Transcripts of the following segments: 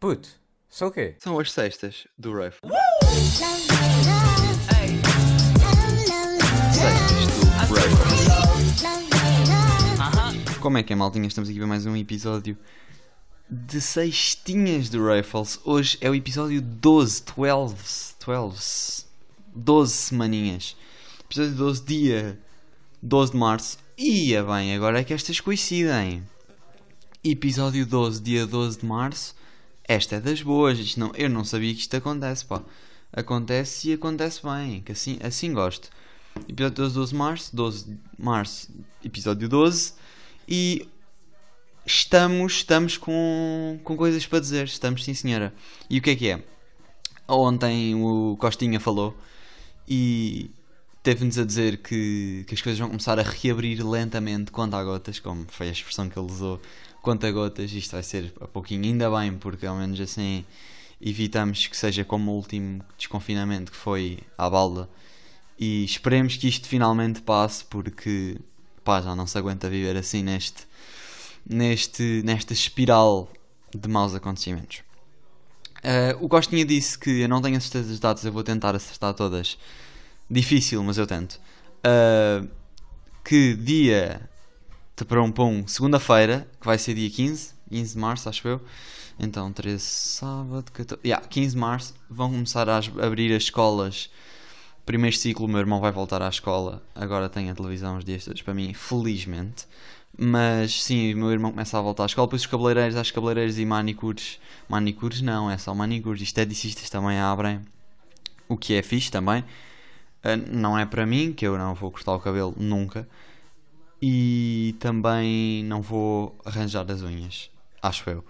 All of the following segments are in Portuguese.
Puto, são o quê? São as sextas do Rifle. Sextas do Rifle. Como é que é, maltinha? Estamos aqui para mais um episódio de Sextinhas do Rifles. Hoje é o episódio 12, 12, 12, 12 semaninhas. Episódio 12, dia 12 de março. Ia bem, agora é que estas coincidem. Episódio 12, dia 12 de março. Esta é das boas. Isto não, eu não sabia que isto acontece, pá. Acontece e acontece bem. Que assim, assim gosto. Episódio 12, 12 de março. 12 de março, episódio 12. E estamos, estamos com, com coisas para dizer. Estamos, sim, senhora. E o que é que é? Ontem o Costinha falou e teve-nos a dizer que, que as coisas vão começar a reabrir lentamente, conta a gotas, como foi a expressão que ele usou, conta a gotas. Isto vai ser a pouquinho, ainda bem, porque ao menos assim evitamos que seja como o último desconfinamento que foi à balda. E esperemos que isto finalmente passe, porque pá, já não se aguenta viver assim neste, neste, nesta espiral de maus acontecimentos. Uh, o Costinha disse que eu não tenho a certeza das datas, eu vou tentar acertar todas. Difícil, mas eu tento. Uh, que dia para um pão, segunda-feira, que vai ser dia 15, 15 de março, acho eu. Então, 13, sábado, 14. Yeah, 15 de março vão começar a abrir as escolas. Primeiro ciclo, meu irmão vai voltar à escola. Agora tem a televisão os dias todos para mim, felizmente. Mas sim, meu irmão começa a voltar à escola. Depois os cabeleireiros, as cabeleireiros e manicures. Manicures não, é só manicures. Esteticistas também abrem. O que é fixe também. Uh, não é para mim, que eu não vou cortar o cabelo nunca. E também não vou arranjar as unhas. Acho eu.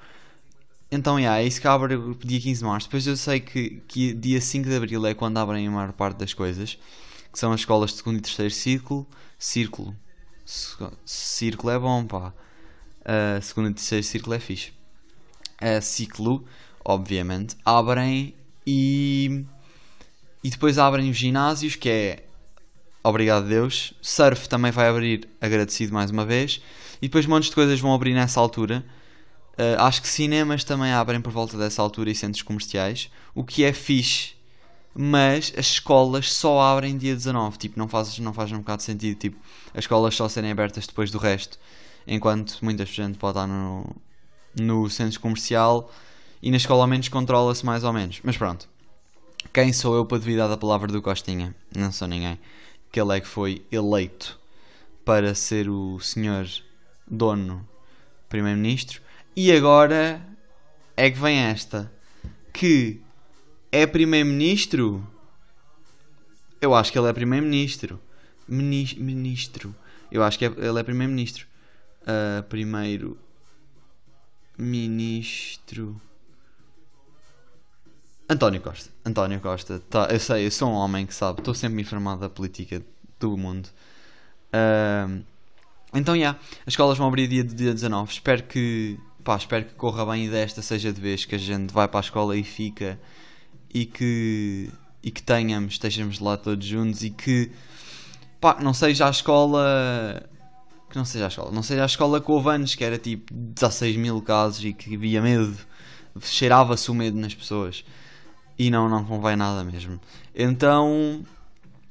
Então, yeah, é isso que abre dia 15 de março. Depois eu sei que, que dia 5 de abril é quando abrem a maior parte das coisas. Que são as escolas de segundo e terceiro círculo. Círculo. Círculo é bom, pá. Uh, segundo e terceiro círculo é fixe. Uh, ciclo, obviamente, abrem e. E depois abrem os ginásios, que é. Obrigado Deus. Surf também vai abrir, agradecido mais uma vez. E depois montes de coisas vão abrir nessa altura. Uh, acho que cinemas também abrem por volta dessa altura e centros comerciais. O que é fixe mas as escolas só abrem dia 19. Tipo, não faz, não faz um bocado de sentido. Tipo, as escolas só serem abertas depois do resto, enquanto muita gente pode estar no, no centro comercial e na escola ao menos controla-se mais ou menos. Mas pronto, quem sou eu para duvidar da palavra do Costinha? Não sou ninguém. Que ele é que foi eleito para ser o senhor dono, primeiro-ministro. E agora é que vem esta. Que é primeiro-ministro? Eu acho que ele é primeiro-ministro. Ministro. Eu acho que é, ele é primeiro-ministro. Uh, primeiro ministro. António Costa. António Costa. Tá, eu sei, eu sou um homem que sabe. Estou sempre informado da política do mundo. Uh, então, já. Yeah, as escolas vão abrir dia, dia 19. Espero que. Pá, espero que corra bem e desta seja de vez que a gente vai para a escola e fica e que, e que tenhamos, estejamos lá todos juntos e que pá, não seja a escola que não seja a escola, não seja a escola com anos que era tipo 16 mil casos e que havia medo, cheirava-se o medo nas pessoas e não, não convém nada mesmo. Então,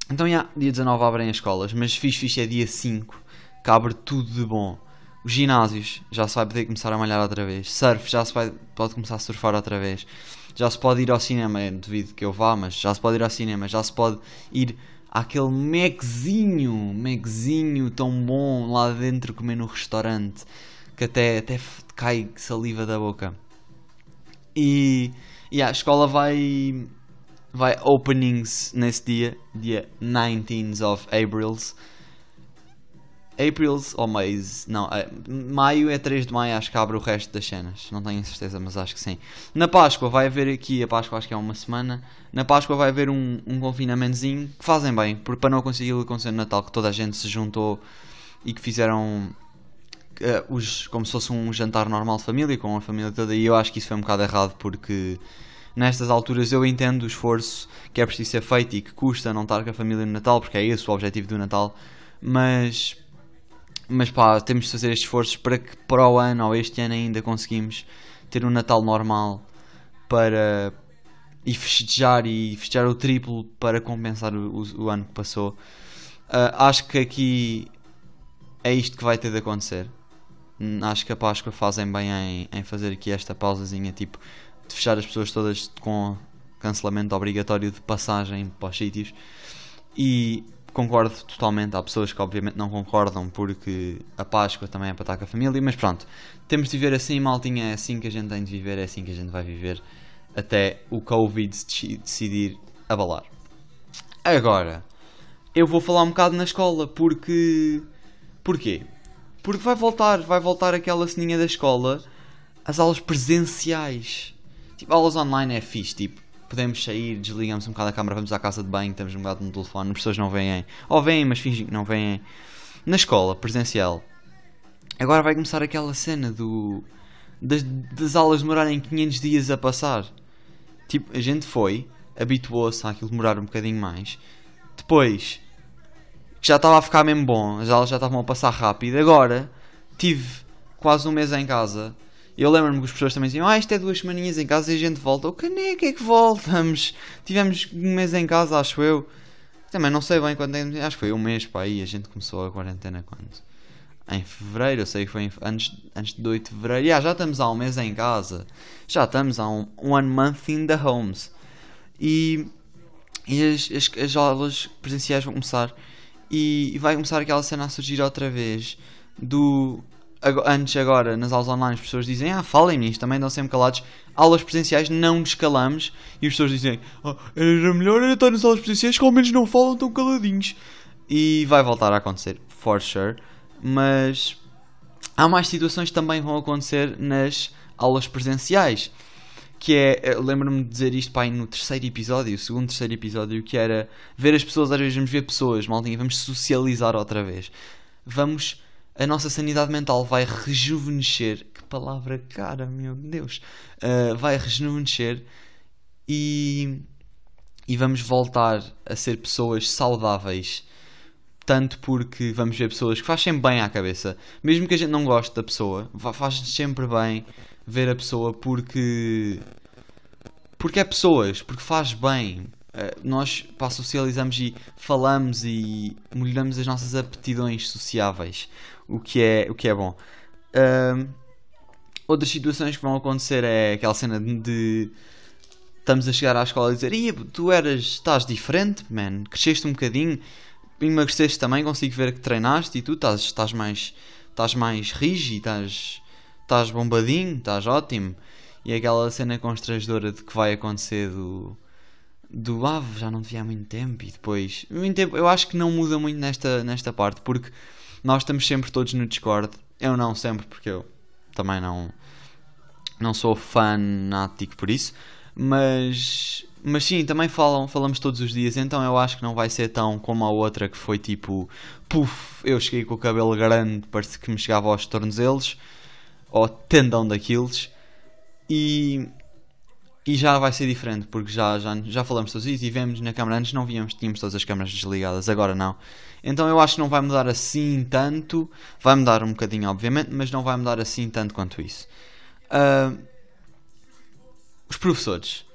então já, dia 19 abrem as escolas, mas fixe, fixe é dia 5, que abre tudo de bom. Os ginásios já se vai poder começar a malhar outra vez. Surf já se vai, pode começar a surfar outra vez já se pode ir ao cinema, é devido que eu vá, mas já se pode ir ao cinema, já se pode ir àquele Maczinho, Maczinho tão bom lá dentro comer no restaurante, que até, até cai saliva da boca. E, e a escola vai vai openings nesse dia, dia 19 of April. Aprils ou mês, não, é, maio é 3 de maio, acho que abre o resto das cenas, não tenho certeza, mas acho que sim. Na Páscoa vai haver aqui, a Páscoa acho que é uma semana, na Páscoa vai haver um, um confinamentozinho que fazem bem, porque para não conseguir acontecer no Natal, que toda a gente se juntou e que fizeram uh, os, como se fosse um jantar normal de família, com a família toda, e eu acho que isso foi um bocado errado, porque nestas alturas eu entendo o esforço que é preciso ser feito e que custa não estar com a família no Natal, porque é esse o objetivo do Natal, mas mas pá, temos de fazer estes esforços para que para o ano ou este ano ainda conseguimos ter um Natal normal para e festejar e festejar o triplo para compensar o, o, ano que passou. Uh, acho que aqui é isto que vai ter de acontecer. Hum, acho que a Páscoa fazem bem em, em fazer aqui esta pausazinha, tipo, de fechar as pessoas todas com cancelamento obrigatório de passagem para os sítios. E concordo totalmente. Há pessoas que obviamente não concordam porque a Páscoa também é para estar com a família, mas pronto, temos de viver assim, maltinha, é assim que a gente tem de viver, é assim que a gente vai viver até o Covid decidir abalar. Agora, eu vou falar um bocado na escola porque. Porquê? Porque vai voltar, vai voltar aquela ceninha da escola, as aulas presenciais. Tipo, aulas online é fixe, tipo, podemos sair, desligamos um bocado a câmera, vamos à casa de banho, estamos um bocado no telefone, as pessoas não vêm. Ou vêm, mas fingem que não vêm. Na escola, presencial. Agora vai começar aquela cena do. Das, das aulas demorarem 500 dias a passar. Tipo, a gente foi, habituou-se àquilo demorar um bocadinho mais. Depois, já estava a ficar mesmo bom, aulas já estavam a passar rápido. Agora, tive quase um mês em casa eu lembro-me que as pessoas também diziam: Ah, isto é duas semaninhas em casa e a gente volta. O caneco é que voltamos? Tivemos um mês em casa, acho eu. Também não sei bem quando é. Acho que foi um mês para aí. A gente começou a quarentena quando? Em fevereiro, eu sei que foi em, antes, antes de 8 de fevereiro. Yeah, já estamos há um mês em casa. Já estamos há um one month in the homes. E, e as, as, as aulas presenciais vão começar. E, vai começar aquela cena a surgir outra vez do antes agora nas aulas online as pessoas dizem ah falem nisto também dão sempre calados. Aulas presenciais não descalamos e as pessoas dizem oh, era melhor estar nas aulas presenciais que ao menos não falam tão caladinhos. E vai voltar a acontecer for sure. Mas há mais situações que também vão acontecer nas aulas presenciais que é, lembro-me de dizer isto pai, no terceiro episódio, o segundo terceiro episódio, que era ver as pessoas, às vezes vamos ver pessoas, maltinha, vamos socializar outra vez. Vamos a nossa sanidade mental vai rejuvenescer. Que palavra cara, meu Deus! Uh, vai rejuvenescer e, e vamos voltar a ser pessoas saudáveis. Tanto porque vamos ver pessoas que fazem bem à cabeça. Mesmo que a gente não goste da pessoa, faz sempre bem ver a pessoa porque. Porque é pessoas, porque faz bem. Uh, nós pá, socializamos e falamos e melhoramos as nossas aptidões sociáveis o que é, o que é bom. Um, outras situações que vão acontecer é aquela cena de, estamos a chegar à escola e dizer Ih, tu eras, estás diferente, man, cresceste um bocadinho, emagreceste também, consigo ver que treinaste e tu estás, estás mais estás mais rígido, estás, estás bombadinho, estás ótimo. E aquela cena constrangedora de que vai acontecer do, do ah, já não te vi há muito tempo e depois. Muito tempo, eu acho que não muda muito nesta, nesta parte, porque nós estamos sempre todos no Discord. Eu não sempre, porque eu também não, não sou fanático por isso. Mas, mas sim, também falam, falamos todos os dias. Então eu acho que não vai ser tão como a outra que foi tipo, puf, eu cheguei com o cabelo grande, parece que me chegava aos tornozelos, ou tendão daqueles. E, e já vai ser diferente, porque já, já, já falamos todos isso e vemos na câmara. Antes não víamos, tínhamos todas as câmaras desligadas, agora não. Então eu acho que não vai mudar assim tanto. Vai mudar um bocadinho, obviamente, mas não vai mudar assim tanto quanto isso. Uh, os professores.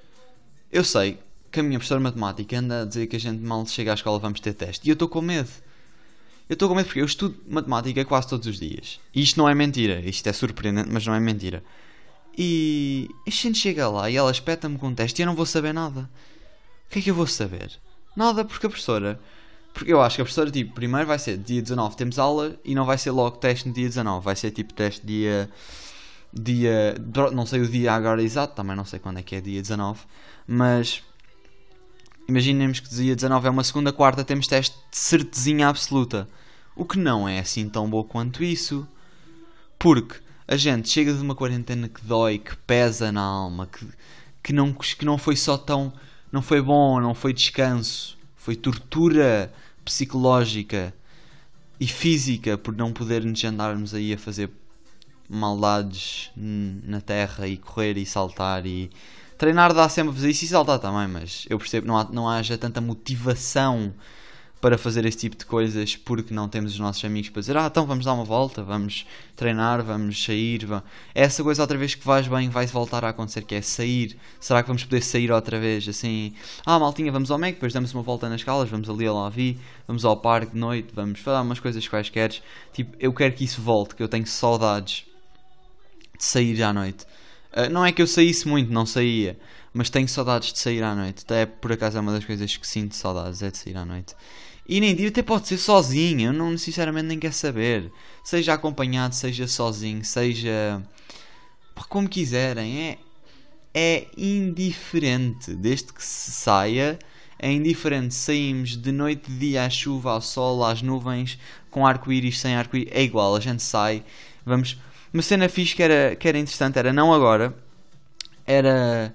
Eu sei que a minha professora de matemática anda a dizer que a gente mal chega à escola vamos ter teste. E eu estou com medo. Eu estou com medo porque eu estudo matemática quase todos os dias. E isto não é mentira. Isto é surpreendente, mas não é mentira. E a gente chega lá e ela espeta-me com um teste e eu não vou saber nada. O que é que eu vou saber? Nada, porque a professora. Porque eu acho que a professora, tipo, primeiro vai ser dia 19 temos aula e não vai ser logo teste no dia 19. Vai ser tipo teste dia. Dia. Não sei o dia agora exato, também não sei quando é que é dia 19. Mas. Imaginemos que dia 19 é uma segunda, quarta temos teste de certezinha absoluta. O que não é assim tão bom quanto isso. Porque a gente chega de uma quarentena que dói, que pesa na alma, que, que, não, que não foi só tão. não foi bom, não foi descanso, foi tortura psicológica e física por não podermos andarmos aí a fazer maldades na terra e correr e saltar e treinar dá sempre a fazer isso e saltar também, mas eu percebo que não, há, não haja tanta motivação para fazer esse tipo de coisas porque não temos os nossos amigos para dizer, ah, então vamos dar uma volta, vamos treinar, vamos sair. Vamos... Essa coisa outra vez que vais bem vai voltar a acontecer, que é sair. Será que vamos poder sair outra vez? Assim, ah, maltinha, vamos ao Mac, depois damos uma volta nas calas, vamos ali ao Lavi, vamos ao parque de noite, vamos fazer umas coisas quaisquer. Tipo, eu quero que isso volte, que eu tenho saudades de sair à noite. Uh, não é que eu saísse muito, não saía, mas tenho saudades de sair à noite. Até por acaso é uma das coisas que sinto saudades, é de sair à noite. E nem digo, até pode ser sozinho, eu não sinceramente nem quero saber. Seja acompanhado, seja sozinho, seja como quiserem, é, é indiferente. Desde que se saia, é indiferente. Saímos de noite, de dia, à chuva, ao sol, às nuvens, com arco-íris, sem arco-íris, é igual. A gente sai, vamos. Uma cena fixe que era, que era interessante era não agora, era,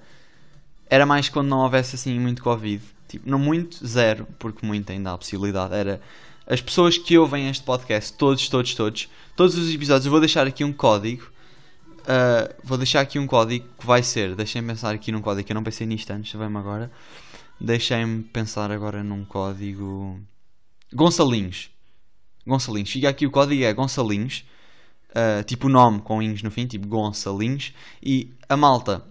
era mais quando não houvesse assim muito Covid Tipo, não muito, zero, porque muito ainda há possibilidade. Era as pessoas que ouvem este podcast, todos, todos, todos, todos os episódios, eu vou deixar aqui um código. Uh, vou deixar aqui um código que vai ser. Deixem-me pensar aqui num código eu não pensei nisto antes, vem-me agora. Deixem-me pensar agora num código. Gonçalinhos. Gonçalinhos. Fica aqui o código é Gonçalinhos. Uh, tipo o nome com ins no fim, tipo Gonçalinhos. E a malta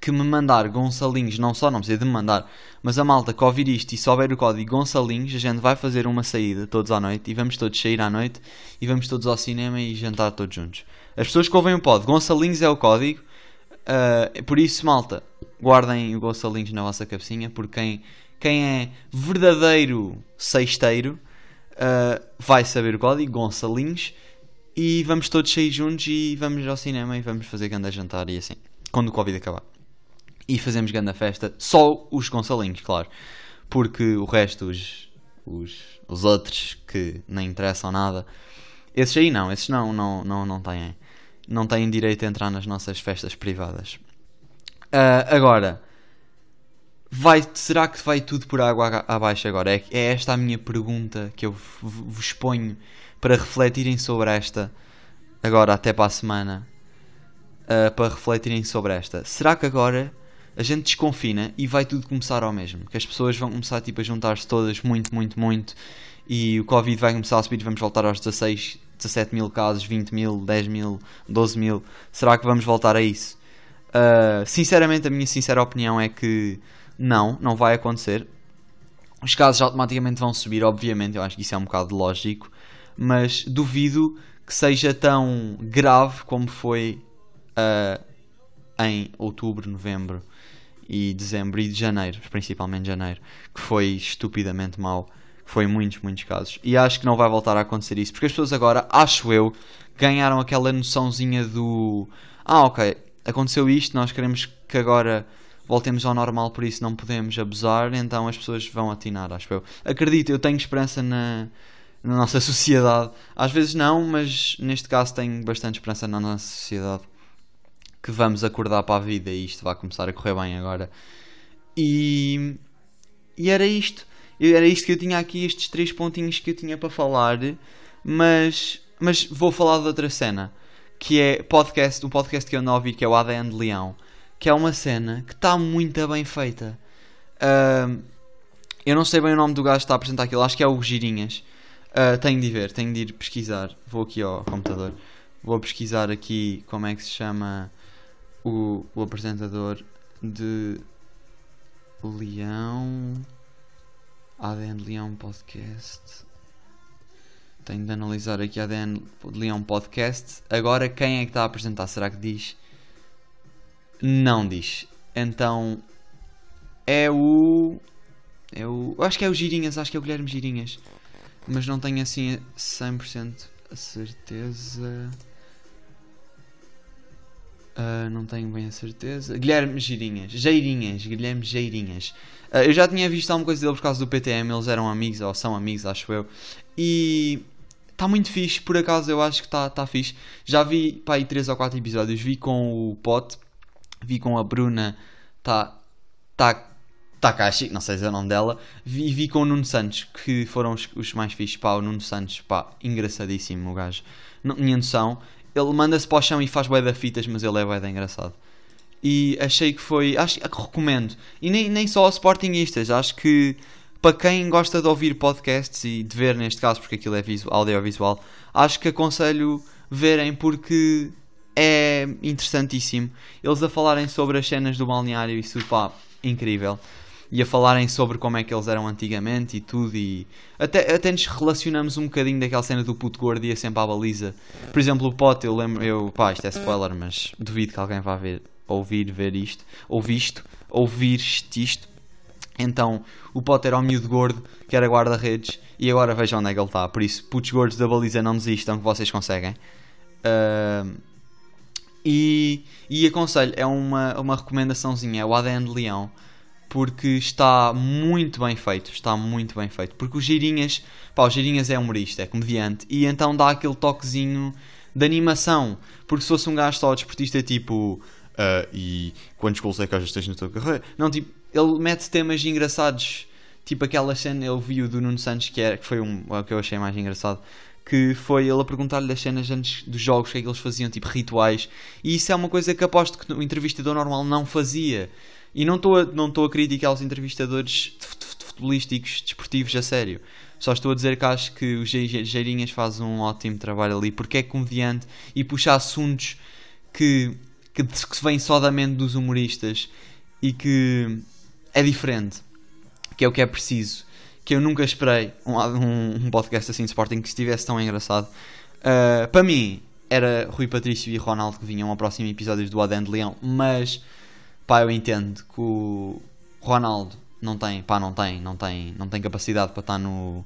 que me mandar Gonçalinhos, não só não precisa de me mandar, mas a malta que ouvir isto e souber o código Gonçalinhos, a gente vai fazer uma saída todos à noite e vamos todos sair à noite e vamos todos ao cinema e jantar todos juntos. As pessoas que ouvem o pod, Gonçalinhos é o código, uh, por isso, malta, guardem o Gonçalinhos na vossa cabecinha, porque quem, quem é verdadeiro sexteiro uh, vai saber o código Gonçalinhos e vamos todos sair juntos e vamos ao cinema e vamos fazer grande jantar e assim, quando o Covid acabar e fazemos grande festa. Só os Gonçalinhos, claro. Porque o resto, os, os, os outros que nem interessam nada, esses aí não, esses não, não, não, não têm. Não têm direito a entrar nas nossas festas privadas. Uh, agora, vai, será que vai tudo por água abaixo agora? É, é esta a minha pergunta que eu vos ponho para refletirem sobre esta agora até para a semana. Uh, para refletirem sobre esta. Será que agora a gente desconfina e vai tudo começar ao mesmo. Que as pessoas vão começar tipo, a juntar-se todas muito, muito, muito e o Covid vai começar a subir vamos voltar aos 16, 17 mil casos, 20 mil, 10 mil, 12 mil. Será que vamos voltar a isso? Uh, sinceramente, a minha sincera opinião é que não, não vai acontecer. Os casos automaticamente vão subir, obviamente, eu acho que isso é um bocado lógico, mas duvido que seja tão grave como foi uh, em outubro, novembro e dezembro e de janeiro, principalmente janeiro, que foi estupidamente mau, foi muitos, muitos casos. E acho que não vai voltar a acontecer isso, porque as pessoas agora, acho eu, ganharam aquela noçãozinha do ah, ok, aconteceu isto, nós queremos que agora voltemos ao normal, por isso não podemos abusar, então as pessoas vão atinar, acho eu. Acredito, eu tenho esperança na, na nossa sociedade. Às vezes não, mas neste caso tenho bastante esperança na nossa sociedade que vamos acordar para a vida e isto vai começar a correr bem agora. E, e era isto. Era isto que eu tinha aqui, estes três pontinhos que eu tinha para falar. Mas, mas vou falar de outra cena. Que é podcast, um podcast que eu não ouvi, que é o ADN de Leão. Que é uma cena que está muito bem feita. Uh, eu não sei bem o nome do gajo que está a apresentar aquilo. Acho que é o Girinhas. Uh, tenho de ver, tenho de ir pesquisar. Vou aqui ao computador. Vou pesquisar aqui como é que se chama o, o apresentador de Leão. ADN Leão Podcast. Tenho de analisar aqui ADN Leão Podcast. Agora quem é que está a apresentar? Será que diz? Não diz. Então é o. É o. Acho que é o Girinhas, acho que é o Guilherme Girinhas. Mas não tenho assim 100% a certeza. Uh, não tenho bem a certeza. Guilherme Girinhas. Geirinhas. Guilherme Geirinhas. Uh, eu já tinha visto alguma coisa dele por causa do PTM. Eles eram amigos, ou são amigos, acho eu. E está muito fixe. Por acaso eu acho que está tá fixe. Já vi para aí 3 ou 4 episódios. Vi com o Pot. Vi com a Bruna. Está. Tá, Takashi, não sei se é o nome dela, vi, vi com o Nuno Santos, que foram os, os mais fixes, pá, o Nuno Santos, pá, engraçadíssimo o gajo, não tinha noção, ele manda-se para o chão e faz bué da fitas, mas ele é bué da engraçado. E achei que foi. Acho que recomendo. E nem, nem só aos Sportingistas. Acho que para quem gosta de ouvir podcasts e de ver neste caso, porque aquilo é visual, audiovisual, acho que aconselho verem porque é interessantíssimo. Eles a falarem sobre as cenas do balneário, isso pá, incrível. E a falarem sobre como é que eles eram antigamente e tudo. E até, até nos relacionamos um bocadinho daquela cena do puto gordo ia sempre à baliza. Por exemplo, o Pote, eu lembro, eu, pá, isto é spoiler, mas duvido que alguém vá ver, ouvir, ver isto, ouvir isto, ouvir isto. Então, o Pote era o miúdo gordo, que era guarda-redes, e agora vejam onde é que ele está. Por isso, putos gordos da baliza, não desistam, que vocês conseguem. Uh, e, e aconselho, é uma, uma recomendaçãozinha, é o ADN de Leão, porque está muito bem feito, está muito bem feito. Porque o Girinhas, pá, o Girinhas é humorista, é comediante, e então dá aquele toquezinho de animação. Porque se fosse um gajo só desportista, tipo, uh, e quantos gols é que já tens na tua carreira? Não, tipo, ele mete temas engraçados, tipo aquela cena, eu vi o do Nuno Santos, que, é, que foi um, o que eu achei mais engraçado, que foi ele a perguntar-lhe das cenas antes dos jogos, o que é que eles faziam, tipo rituais. E isso é uma coisa que aposto que o entrevistador normal não fazia. E não estou a, não a criticar os entrevistadores futebolísticos, desportivos, a sério. Só estou a dizer que acho que o Geirinhas faz um ótimo trabalho ali, porque é comediante e puxa assuntos que, que, que vêm só da mente dos humoristas e que é diferente, que é o que é preciso que eu nunca esperei um, um, um podcast assim de Sporting que estivesse tão engraçado. Uh, para mim, era Rui Patrício e Ronaldo que vinham ao próximo episódio do Adem de Leão, mas pá, eu entendo que o Ronaldo não tem, pá, não tem, não tem, não tem capacidade para estar no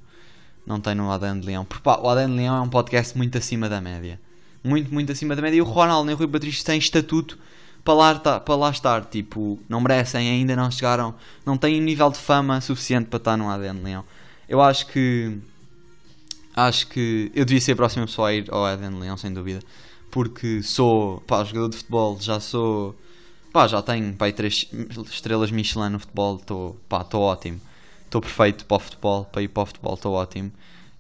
não tem no Adem de Leão. Porque pá, o Adem de Leão é um podcast muito acima da média. Muito, muito acima da média. E o Ronaldo nem o Rui Patrício têm estatuto para lá, para lá estar. Tipo, não merecem, ainda não chegaram, não têm nível de fama suficiente para estar no ADN Leão. Eu acho que. Acho que eu devia ser a próxima pessoa a ir ao ADN Leão, sem dúvida. Porque sou, pá, jogador de futebol, já sou. Pá, já tenho, pá, três estrelas Michelin no futebol, estou, ótimo. Estou perfeito para o futebol, para ir para o futebol, estou ótimo.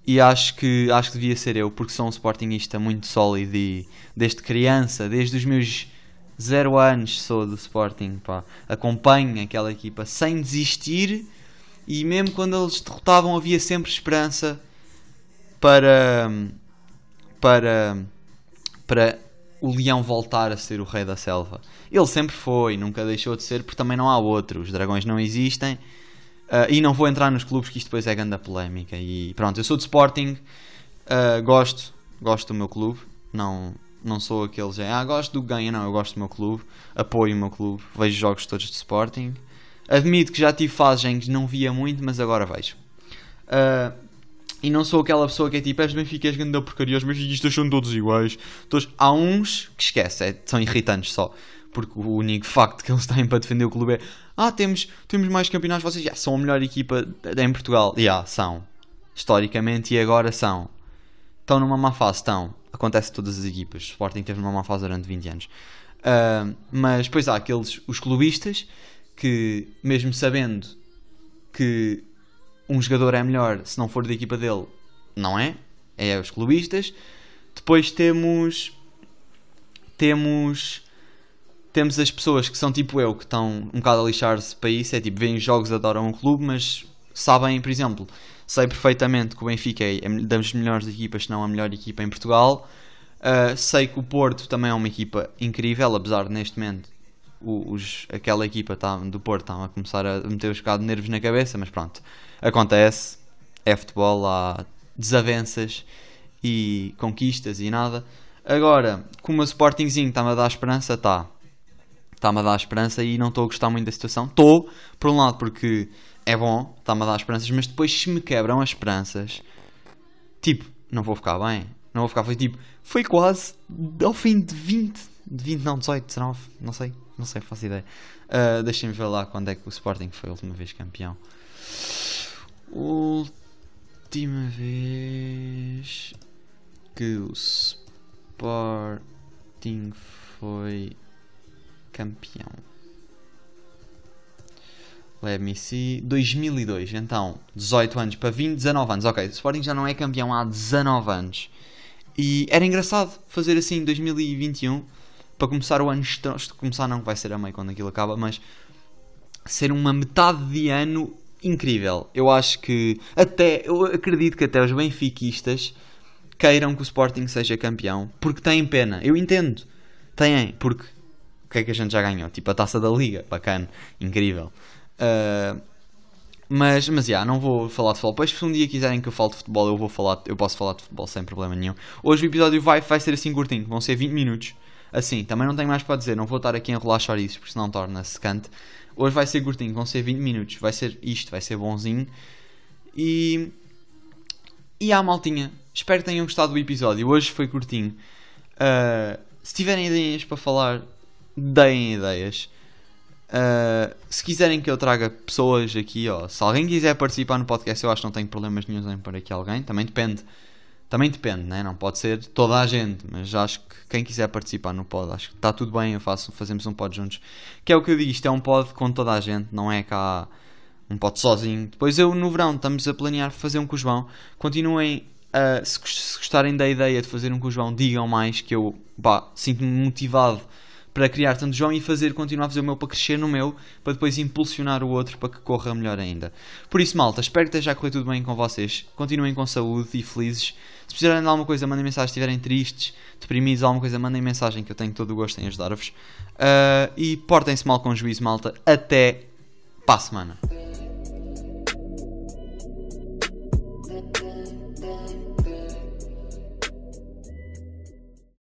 E acho que, acho que devia ser eu, porque sou um sportingista muito sólido e desde criança, desde os meus zero anos sou do Sporting, pá. Acompanho aquela equipa sem desistir e mesmo quando eles derrotavam havia sempre esperança para para para o leão voltar a ser o rei da selva. Ele sempre foi, nunca deixou de ser, porque também não há outro. Os dragões não existem. Uh, e não vou entrar nos clubes que isto depois é grande polémica. E pronto, eu sou de Sporting, uh, gosto, gosto do meu clube, não, não sou aquele já, ah, gosto do que ganha, não, eu gosto do meu clube, apoio o meu clube, vejo jogos todos de Sporting. Admito que já tive fases em que não via muito, mas agora vejo. Uh, e não sou aquela pessoa que é tipo, és Benfica, és grande porcaria, os benfiquistas são todos iguais. Todos... Há uns que esquece, é, são irritantes só. Porque o único facto que eles têm para defender o clube é Ah, temos, temos mais campeonatos, vocês já são a melhor equipa em Portugal. Já, yeah, são. Historicamente e agora são. Estão numa má fase, estão acontece todas as equipas. Sporting teve uma má fase durante 20 anos. Uh, mas depois há aqueles, os clubistas, que mesmo sabendo que um jogador é melhor se não for da equipa dele, não é? É os clubistas. Depois temos. Temos. Temos as pessoas que são tipo eu, que estão um bocado a lixar-se para isso. É tipo, veem jogos, adoram um clube, mas sabem, por exemplo, sei perfeitamente que o Benfica é das melhores equipas, se não a melhor equipa em Portugal. Uh, sei que o Porto também é uma equipa incrível, apesar de neste momento os, aquela equipa tá, do Porto está a começar a meter os bocado de nervos na cabeça, mas pronto, acontece, é futebol, há desavenças e conquistas e nada. Agora, como o Sportingzinho está-me a dar esperança, está. Está-me a dar esperança e não estou a gostar muito da situação. Estou, por um lado, porque é bom, está-me a dar esperanças, mas depois se me quebram as esperanças, tipo, não vou ficar bem. Não vou ficar, foi tipo, foi quase ao fim de 20, de 20 não, 18, 19, não sei, não sei, faço ideia. Uh, Deixem-me ver lá quando é que o Sporting foi a última vez campeão. Última vez que o Sporting foi campeão. Let me see. 2002, então, 18 anos para 20, 19 anos. Ok, o Sporting já não é campeão há 19 anos. E era engraçado fazer assim 2021 para começar o ano. Começar não, vai ser a meio quando aquilo acaba, mas ser uma metade de ano incrível. Eu acho que até, eu acredito que até os benfiquistas queiram que o Sporting seja campeão, porque têm pena. Eu entendo. Têm, porque o que é que a gente já ganhou? Tipo a taça da Liga, bacana, incrível. Uh, mas, mas, já, não vou falar de futebol. Pois, se um dia quiserem que eu fale de futebol, eu vou falar, eu posso falar de futebol sem problema nenhum. Hoje o episódio vai, vai ser assim curtinho, vão ser 20 minutos. Assim, também não tenho mais para dizer, não vou estar aqui a enrolar chouriços, porque senão torna-se cante. Hoje vai ser curtinho, vão ser 20 minutos, vai ser isto, vai ser bonzinho. E. E a maltinha, espero que tenham gostado do episódio. Hoje foi curtinho. Uh, se tiverem ideias para falar, deem ideias. Uh, se quiserem que eu traga pessoas aqui, ó, se alguém quiser participar no podcast, eu acho que não tenho problemas nenhum em pôr aqui alguém. Também depende. Também depende, né? não pode ser toda a gente, mas acho que quem quiser participar no pod, acho que está tudo bem, eu faço, fazemos um pod juntos. Que é o que eu digo, isto é um pod com toda a gente, não é cá um pod sozinho. Depois eu no verão estamos a planear fazer um com o João. Continuem a, se, gostarem da ideia de fazer um com o João, digam mais que eu sinto-me motivado para criar tanto João e fazer, continuar a fazer o meu para crescer no meu, para depois impulsionar o outro para que corra melhor ainda. Por isso, malta, espero que esteja a correr tudo bem com vocês. Continuem com saúde e felizes. Se precisarem de alguma coisa, mandem mensagem. Se estiverem tristes, deprimidos, alguma coisa, mandem mensagem que eu tenho todo o gosto em ajudar-vos. Uh, e portem-se mal com juízo, malta. Até para a semana.